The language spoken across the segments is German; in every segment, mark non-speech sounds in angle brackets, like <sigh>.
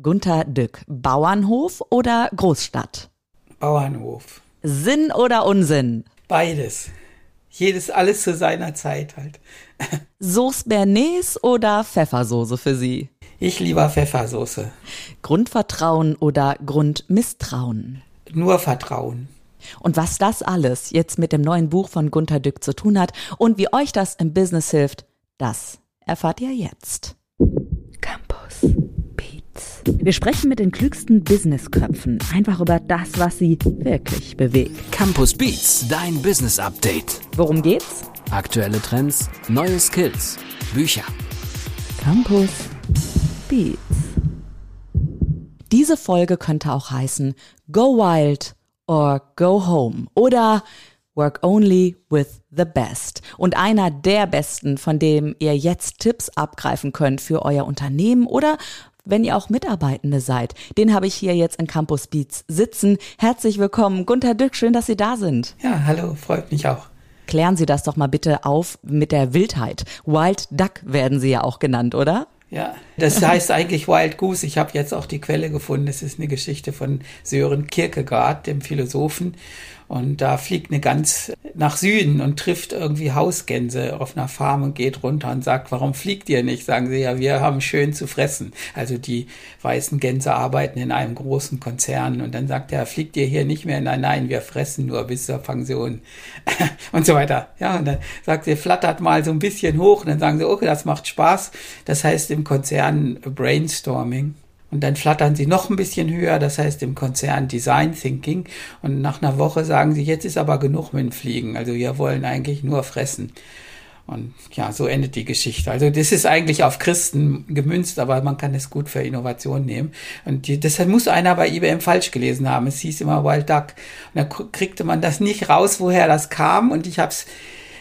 Gunther Dück, Bauernhof oder Großstadt? Bauernhof. Sinn oder Unsinn? Beides. Jedes, alles zu seiner Zeit halt. <laughs> Sauce Bernays oder Pfeffersoße für Sie? Ich lieber Pfeffersoße. Grundvertrauen oder Grundmisstrauen? Nur Vertrauen. Und was das alles jetzt mit dem neuen Buch von Gunther Dück zu tun hat und wie euch das im Business hilft, das erfahrt ihr jetzt. Wir sprechen mit den klügsten Businessköpfen einfach über das, was sie wirklich bewegt. Campus Beats, dein Business Update. Worum geht's? Aktuelle Trends, neue Skills, Bücher. Campus Beats. Diese Folge könnte auch heißen Go Wild or Go Home oder Work Only with the Best. Und einer der besten, von dem ihr jetzt Tipps abgreifen könnt für euer Unternehmen oder wenn ihr auch Mitarbeitende seid. Den habe ich hier jetzt in Campus Beats sitzen. Herzlich willkommen, Gunther Dück, schön, dass Sie da sind. Ja, hallo, freut mich auch. Klären Sie das doch mal bitte auf mit der Wildheit. Wild Duck werden Sie ja auch genannt, oder? Ja, das <laughs> heißt eigentlich Wild Goose. Ich habe jetzt auch die Quelle gefunden. Es ist eine Geschichte von Sören Kierkegaard, dem Philosophen. Und da fliegt eine Gans nach Süden und trifft irgendwie Hausgänse auf einer Farm und geht runter und sagt, warum fliegt ihr nicht? Sagen sie, ja, wir haben schön zu fressen. Also die weißen Gänse arbeiten in einem großen Konzern. Und dann sagt er, fliegt ihr hier nicht mehr? Nein, nein, wir fressen nur bis zur Pension. <laughs> und so weiter. Ja, und dann sagt sie, flattert mal so ein bisschen hoch. Und dann sagen sie, okay, das macht Spaß. Das heißt im Konzern Brainstorming. Und dann flattern sie noch ein bisschen höher, das heißt im Konzern Design Thinking. Und nach einer Woche sagen sie, jetzt ist aber genug mit dem Fliegen. Also wir wollen eigentlich nur fressen. Und ja, so endet die Geschichte. Also das ist eigentlich auf Christen gemünzt, aber man kann es gut für Innovation nehmen. Und die, das muss einer bei IBM falsch gelesen haben. Es hieß immer Wild Duck. Und dann kriegte man das nicht raus, woher das kam. Und ich habe es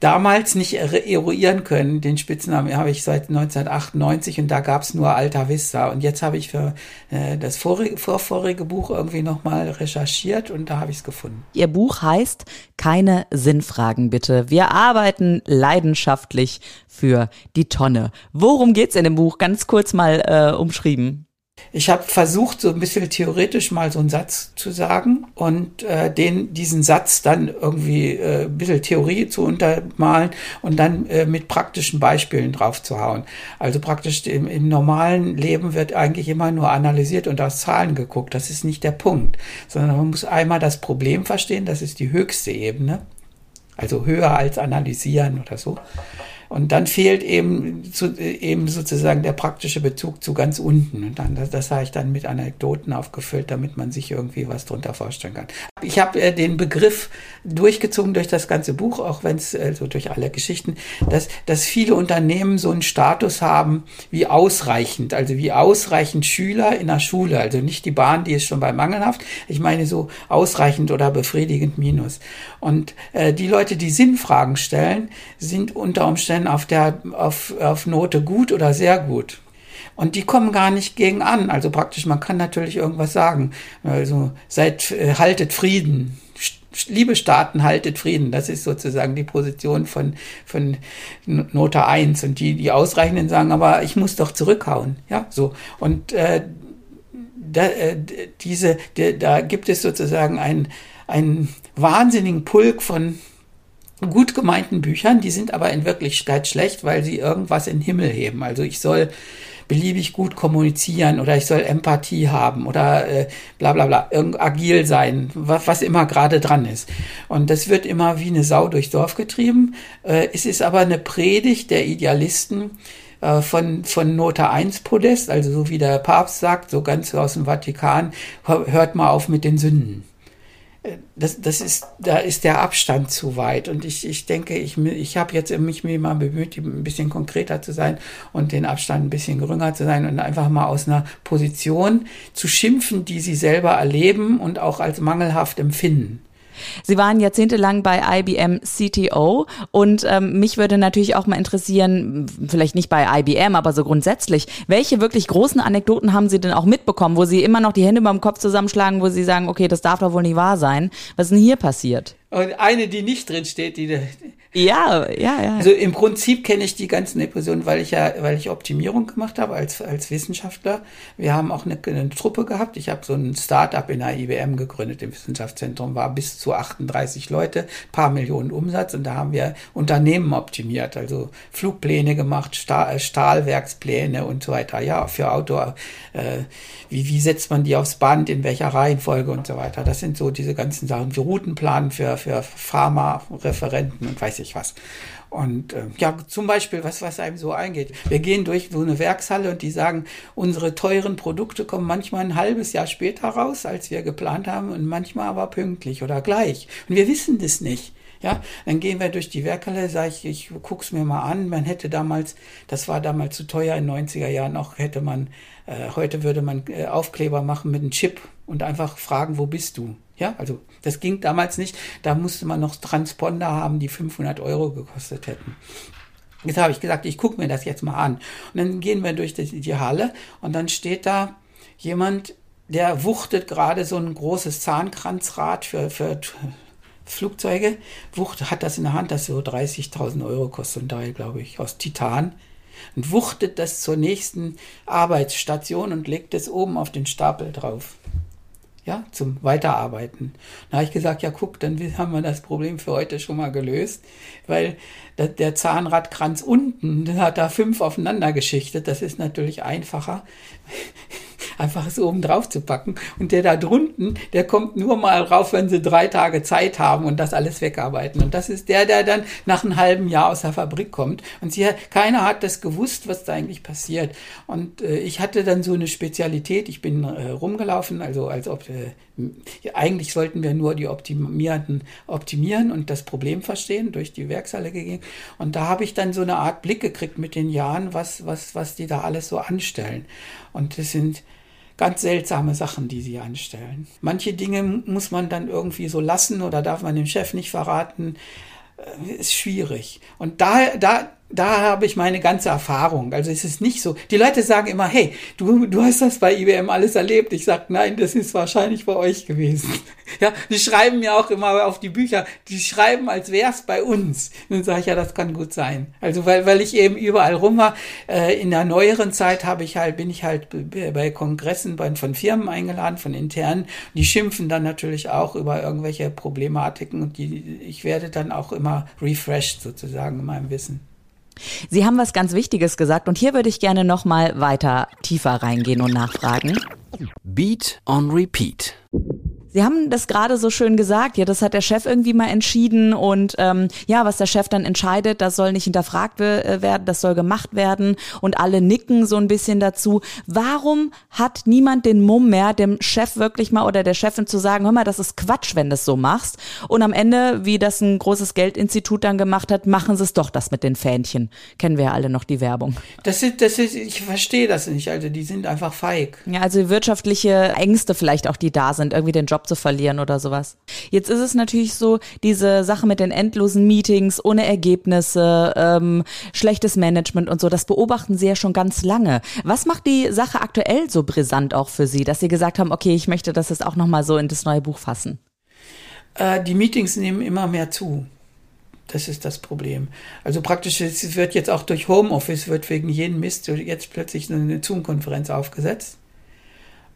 damals nicht eruieren können. Den Spitznamen habe ich seit 1998 und da gab es nur Alta Vista. Und jetzt habe ich für äh, das vorige, vorvorige Buch irgendwie nochmal recherchiert und da habe ich es gefunden. Ihr Buch heißt Keine Sinnfragen bitte. Wir arbeiten leidenschaftlich für die Tonne. Worum geht's in dem Buch? Ganz kurz mal äh, umschrieben. Ich habe versucht, so ein bisschen theoretisch mal so einen Satz zu sagen und äh, den, diesen Satz dann irgendwie äh, ein bisschen Theorie zu untermalen und dann äh, mit praktischen Beispielen drauf zu hauen. Also praktisch im, im normalen Leben wird eigentlich immer nur analysiert und aus Zahlen geguckt. Das ist nicht der Punkt, sondern man muss einmal das Problem verstehen, das ist die höchste Ebene. Also höher als analysieren oder so. Und dann fehlt eben, zu, eben sozusagen der praktische Bezug zu ganz unten. Und dann, das, das habe ich dann mit Anekdoten aufgefüllt, damit man sich irgendwie was drunter vorstellen kann. Ich habe äh, den Begriff durchgezogen durch das ganze Buch, auch wenn es, also durch alle Geschichten, dass, dass viele Unternehmen so einen Status haben wie ausreichend, also wie ausreichend Schüler in der Schule. Also nicht die Bahn, die ist schon bei mangelhaft. Ich meine so ausreichend oder befriedigend minus. Und äh, die Leute, die Sinnfragen stellen, sind unter Umständen auf der, auf, auf Note gut oder sehr gut? Und die kommen gar nicht gegen an. Also praktisch, man kann natürlich irgendwas sagen. Also seid, äh, haltet Frieden. Liebe Staaten, haltet Frieden. Das ist sozusagen die Position von, von Note 1. Und die, die Ausreichenden sagen, aber ich muss doch zurückhauen. Ja, so. Und äh, da, äh, diese, de, da gibt es sozusagen einen wahnsinnigen Pulk von gut gemeinten Büchern, die sind aber in Wirklichkeit schlecht, weil sie irgendwas in den Himmel heben. Also ich soll beliebig gut kommunizieren oder ich soll Empathie haben oder äh, bla bla bla, agil sein, was, was immer gerade dran ist. Und das wird immer wie eine Sau durchs Dorf getrieben. Äh, es ist aber eine Predigt der Idealisten, äh, von, von Note 1 Podest, also so wie der Papst sagt, so ganz aus dem Vatikan, hört mal auf mit den Sünden das, das ist, da ist der Abstand zu weit. Und ich, ich denke, ich, ich habe jetzt mich mal bemüht, ein bisschen konkreter zu sein und den Abstand ein bisschen geringer zu sein und einfach mal aus einer Position zu schimpfen, die sie selber erleben und auch als mangelhaft empfinden. Sie waren jahrzehntelang bei IBM CTO und ähm, mich würde natürlich auch mal interessieren, vielleicht nicht bei IBM, aber so grundsätzlich, welche wirklich großen Anekdoten haben Sie denn auch mitbekommen, wo Sie immer noch die Hände beim Kopf zusammenschlagen, wo Sie sagen, okay, das darf doch wohl nicht wahr sein. Was ist denn hier passiert? Und eine, die nicht drin steht, die, Ja, ja, ja. Also im Prinzip kenne ich die ganzen Episoden, weil ich ja, weil ich Optimierung gemacht habe als, als Wissenschaftler. Wir haben auch eine, eine Truppe gehabt. Ich habe so ein Start-up in der IBM gegründet im Wissenschaftszentrum, war bis zu 38 Leute, paar Millionen Umsatz und da haben wir Unternehmen optimiert, also Flugpläne gemacht, Stahl, Stahlwerkspläne und so weiter. Ja, für Outdoor, äh, wie, wie setzt man die aufs Band, in welcher Reihenfolge und so weiter. Das sind so diese ganzen Sachen, wie Routenplan für, für Pharma-Referenten und weiß weiß ich was. Und äh, ja, zum Beispiel, was, was einem so eingeht. Wir gehen durch so eine Werkshalle und die sagen, unsere teuren Produkte kommen manchmal ein halbes Jahr später raus, als wir geplant haben, und manchmal aber pünktlich oder gleich. Und wir wissen das nicht. Ja, dann gehen wir durch die Werkhalle, sage ich, ich guck's mir mal an. Man hätte damals, das war damals zu teuer in 90er Jahren auch, hätte man, äh, heute würde man äh, Aufkleber machen mit einem Chip und einfach fragen, wo bist du? Ja, also das ging damals nicht. Da musste man noch Transponder haben, die 500 Euro gekostet hätten. Jetzt habe ich gesagt, ich gucke mir das jetzt mal an. Und dann gehen wir durch die, die Halle und dann steht da jemand, der wuchtet gerade so ein großes Zahnkranzrad für, für Flugzeuge, wucht, hat das in der Hand, das so 30.000 Euro kostet, ein Teil, glaube ich, aus Titan und wuchtet das zur nächsten Arbeitsstation und legt es oben auf den Stapel drauf ja, zum Weiterarbeiten. Da habe ich gesagt, ja, guck, dann haben wir das Problem für heute schon mal gelöst, weil der Zahnradkranz unten hat da fünf aufeinander geschichtet. Das ist natürlich einfacher einfach es oben drauf zu packen. Und der da drunten, der kommt nur mal rauf, wenn sie drei Tage Zeit haben und das alles wegarbeiten. Und das ist der, der dann nach einem halben Jahr aus der Fabrik kommt. Und sie, keiner hat das gewusst, was da eigentlich passiert. Und äh, ich hatte dann so eine Spezialität. Ich bin äh, rumgelaufen, also als ob äh, eigentlich sollten wir nur die Optimierten optimieren und das Problem verstehen, durch die Werkshalle gegangen. Und da habe ich dann so eine Art Blick gekriegt mit den Jahren, was, was, was die da alles so anstellen. Und das sind ganz seltsame Sachen, die sie anstellen. Manche Dinge muss man dann irgendwie so lassen oder darf man dem Chef nicht verraten. Äh, ist schwierig. Und da, da, da habe ich meine ganze Erfahrung. Also es ist nicht so. Die Leute sagen immer, hey, du, du hast das bei IBM alles erlebt. Ich sage, nein, das ist wahrscheinlich bei euch gewesen. <laughs> Ja, die schreiben mir auch immer auf die Bücher, die schreiben, als wäre es bei uns. Und dann sage ich, ja, das kann gut sein. Also weil, weil ich eben überall rum war. Äh, in der neueren Zeit habe ich halt, bin ich halt bei Kongressen von Firmen eingeladen, von internen. Die schimpfen dann natürlich auch über irgendwelche Problematiken und die, ich werde dann auch immer refreshed sozusagen in meinem Wissen. Sie haben was ganz Wichtiges gesagt und hier würde ich gerne noch mal weiter tiefer reingehen und nachfragen. Beat on Repeat. Sie haben das gerade so schön gesagt, ja, das hat der Chef irgendwie mal entschieden und ähm, ja, was der Chef dann entscheidet, das soll nicht hinterfragt äh, werden, das soll gemacht werden und alle nicken so ein bisschen dazu. Warum hat niemand den Mumm mehr, dem Chef wirklich mal oder der Chefin zu sagen, hör mal, das ist Quatsch, wenn du es so machst und am Ende, wie das ein großes Geldinstitut dann gemacht hat, machen sie es doch das mit den Fähnchen. Kennen wir ja alle noch die Werbung. Das ist, das ist, ich verstehe das nicht, also die sind einfach feig. Ja, also wirtschaftliche Ängste vielleicht auch, die da sind, irgendwie den Job Job zu verlieren oder sowas. Jetzt ist es natürlich so, diese Sache mit den endlosen Meetings, ohne Ergebnisse, ähm, schlechtes Management und so, das beobachten Sie ja schon ganz lange. Was macht die Sache aktuell so brisant auch für Sie, dass Sie gesagt haben, okay, ich möchte das jetzt auch nochmal so in das neue Buch fassen? Äh, die Meetings nehmen immer mehr zu. Das ist das Problem. Also praktisch, es wird jetzt auch durch Homeoffice, wird wegen jedem Mist jetzt plötzlich eine Zoom-Konferenz aufgesetzt.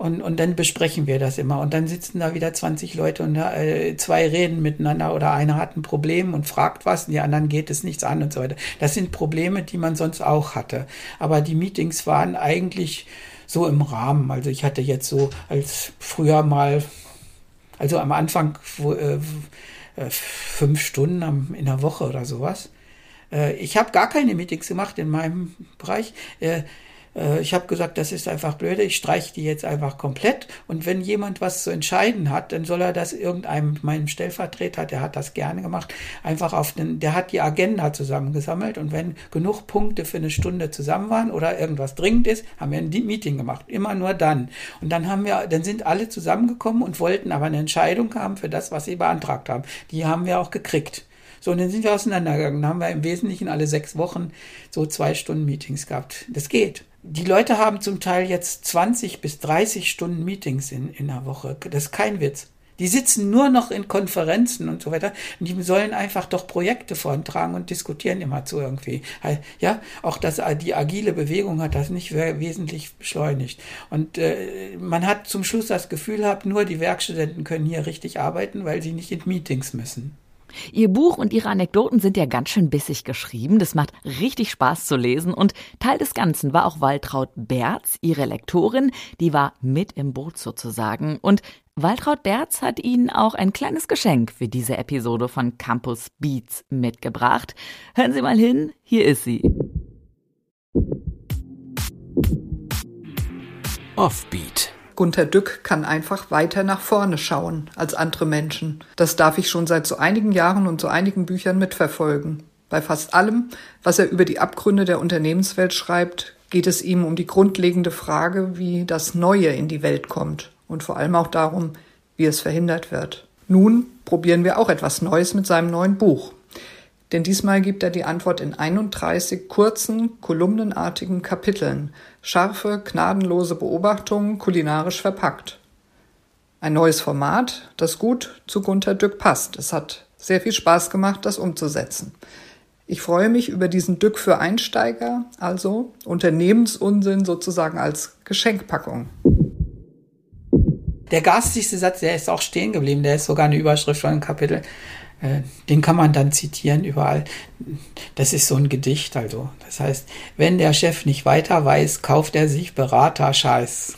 Und, und dann besprechen wir das immer. Und dann sitzen da wieder 20 Leute und äh, zwei reden miteinander oder einer hat ein Problem und fragt was und die anderen geht es nichts an und so weiter. Das sind Probleme, die man sonst auch hatte. Aber die Meetings waren eigentlich so im Rahmen. Also ich hatte jetzt so als früher mal, also am Anfang wo, äh, äh fünf Stunden am, in der Woche oder sowas. Äh, ich habe gar keine Meetings gemacht in meinem Bereich. Äh, äh, ich habe gesagt, das ist einfach blöde, ich streiche die jetzt einfach komplett. Und wenn jemand was zu entscheiden hat, dann soll er das irgendeinem, meinem Stellvertreter, der hat das gerne gemacht, einfach auf den, der hat die Agenda zusammengesammelt und wenn genug Punkte für eine Stunde zusammen waren oder irgendwas dringend ist, haben wir ein Meeting gemacht. Immer nur dann. Und dann haben wir, dann sind alle zusammengekommen und wollten aber eine Entscheidung haben für das, was sie beantragt haben. Die haben wir auch gekriegt. So, und dann sind wir auseinandergegangen. Dann haben wir im Wesentlichen alle sechs Wochen so zwei Stunden Meetings gehabt. Das geht die Leute haben zum Teil jetzt 20 bis 30 Stunden Meetings in, in einer Woche. Das ist kein Witz. Die sitzen nur noch in Konferenzen und so weiter. Und die sollen einfach doch Projekte vorantragen und diskutieren immer zu irgendwie. Ja, auch das, die agile Bewegung hat das nicht wesentlich beschleunigt. Und äh, man hat zum Schluss das Gefühl gehabt, nur die Werkstudenten können hier richtig arbeiten, weil sie nicht in Meetings müssen. Ihr Buch und Ihre Anekdoten sind ja ganz schön bissig geschrieben. Das macht richtig Spaß zu lesen. Und Teil des Ganzen war auch Waltraud Berz, Ihre Lektorin. Die war mit im Boot sozusagen. Und Waltraud Berz hat Ihnen auch ein kleines Geschenk für diese Episode von Campus Beats mitgebracht. Hören Sie mal hin. Hier ist sie. Offbeat. Gunter Dück kann einfach weiter nach vorne schauen als andere Menschen. Das darf ich schon seit so einigen Jahren und so einigen Büchern mitverfolgen. Bei fast allem, was er über die Abgründe der Unternehmenswelt schreibt, geht es ihm um die grundlegende Frage, wie das Neue in die Welt kommt und vor allem auch darum, wie es verhindert wird. Nun probieren wir auch etwas Neues mit seinem neuen Buch. Denn diesmal gibt er die Antwort in 31 kurzen, kolumnenartigen Kapiteln, scharfe, gnadenlose Beobachtungen kulinarisch verpackt. Ein neues Format, das gut zu Gunter Dück passt. Es hat sehr viel Spaß gemacht, das umzusetzen. Ich freue mich über diesen Dück für Einsteiger, also Unternehmensunsinn sozusagen als Geschenkpackung. Der garstigste Satz, der ist auch stehen geblieben, der ist sogar eine Überschrift von einem Kapitel. Äh, den kann man dann zitieren überall. Das ist so ein Gedicht, also. Das heißt, wenn der Chef nicht weiter weiß, kauft er sich Berater-Scheiß.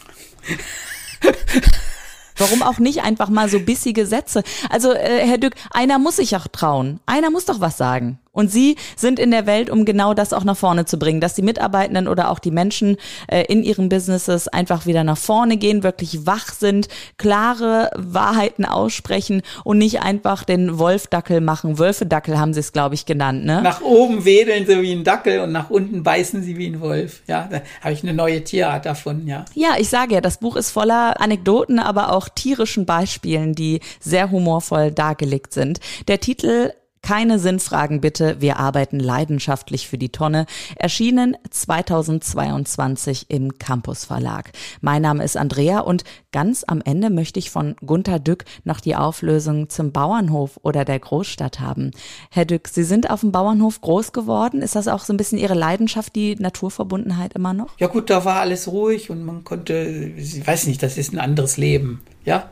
<laughs> Warum auch nicht einfach mal so bissige Sätze? Also, äh, Herr Dück, einer muss sich auch trauen. Einer muss doch was sagen. Und Sie sind in der Welt, um genau das auch nach vorne zu bringen, dass die Mitarbeitenden oder auch die Menschen äh, in ihren Businesses einfach wieder nach vorne gehen, wirklich wach sind, klare Wahrheiten aussprechen und nicht einfach den Wolfdackel machen. Wölfedackel haben Sie es, glaube ich, genannt. Ne? Nach oben wedeln sie wie ein Dackel und nach unten beißen sie wie ein Wolf. Ja, da habe ich eine neue Tierart davon, ja. Ja, ich sage ja, das Buch ist voller Anekdoten, aber auch tierischen Beispielen, die sehr humorvoll dargelegt sind. Der Titel keine Sinnfragen bitte, wir arbeiten leidenschaftlich für die Tonne. Erschienen 2022 im Campus Verlag. Mein Name ist Andrea und ganz am Ende möchte ich von Gunther Dück noch die Auflösung zum Bauernhof oder der Großstadt haben. Herr Dück, Sie sind auf dem Bauernhof groß geworden. Ist das auch so ein bisschen Ihre Leidenschaft, die Naturverbundenheit immer noch? Ja gut, da war alles ruhig und man konnte, ich weiß nicht, das ist ein anderes Leben. Ja,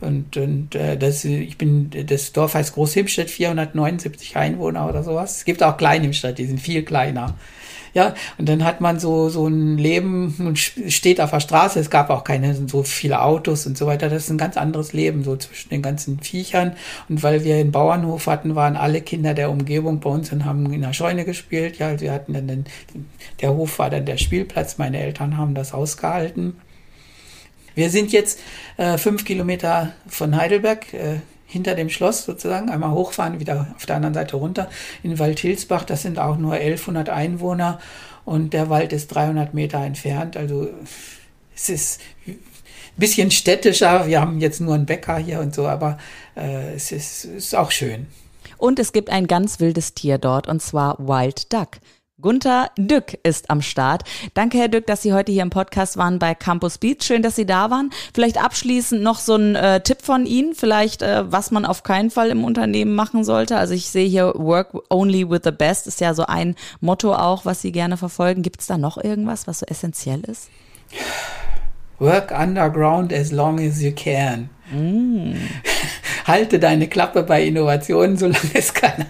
und, und äh, das, ich bin, das Dorf heißt Großhimstedt, 479 Einwohner oder sowas. Es gibt auch Kleinhimstedt, die sind viel kleiner. Ja, und dann hat man so, so ein Leben und steht auf der Straße. Es gab auch keine so viele Autos und so weiter. Das ist ein ganz anderes Leben, so zwischen den ganzen Viechern. Und weil wir einen Bauernhof hatten, waren alle Kinder der Umgebung bei uns und haben in der Scheune gespielt. Ja, wir hatten dann, den, der Hof war dann der Spielplatz. Meine Eltern haben das ausgehalten. Wir sind jetzt äh, fünf Kilometer von Heidelberg, äh, hinter dem Schloss sozusagen, einmal hochfahren, wieder auf der anderen Seite runter in Waldhilsbach. Das sind auch nur 1100 Einwohner und der Wald ist 300 Meter entfernt. Also es ist ein bisschen städtischer. Wir haben jetzt nur einen Bäcker hier und so, aber äh, es ist, ist auch schön. Und es gibt ein ganz wildes Tier dort, und zwar Wild Duck. Gunther Dück ist am Start. Danke, Herr Dück, dass Sie heute hier im Podcast waren bei Campus Beats. Schön, dass Sie da waren. Vielleicht abschließend noch so ein äh, Tipp von Ihnen, vielleicht, äh, was man auf keinen Fall im Unternehmen machen sollte. Also ich sehe hier Work Only with the Best ist ja so ein Motto auch, was Sie gerne verfolgen. Gibt es da noch irgendwas, was so essentiell ist? Work underground as long as you can. Mm. <laughs> Halte deine Klappe bei Innovationen, solange es keiner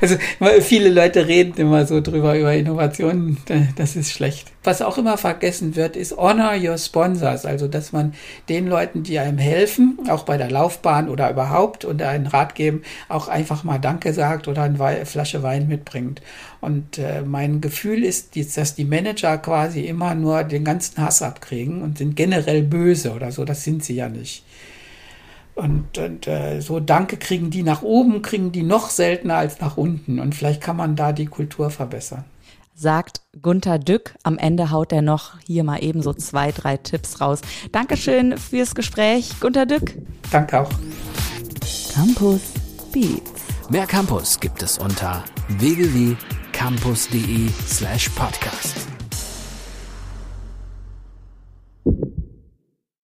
also viele Leute reden immer so drüber über Innovationen, das ist schlecht. Was auch immer vergessen wird, ist honor your sponsors, also dass man den Leuten, die einem helfen, auch bei der Laufbahn oder überhaupt und einen Rat geben, auch einfach mal Danke sagt oder eine Flasche Wein mitbringt. Und äh, mein Gefühl ist, dass die Manager quasi immer nur den ganzen Hass abkriegen und sind generell böse oder so. Das sind sie ja nicht. Und, und äh, so Danke kriegen die nach oben, kriegen die noch seltener als nach unten. Und vielleicht kann man da die Kultur verbessern. Sagt Gunther Dück. Am Ende haut er noch hier mal eben so zwei, drei Tipps raus. Dankeschön fürs Gespräch, Gunther Dück. Danke auch. Campus Beats. Mehr Campus gibt es unter www.campus.de slash podcast.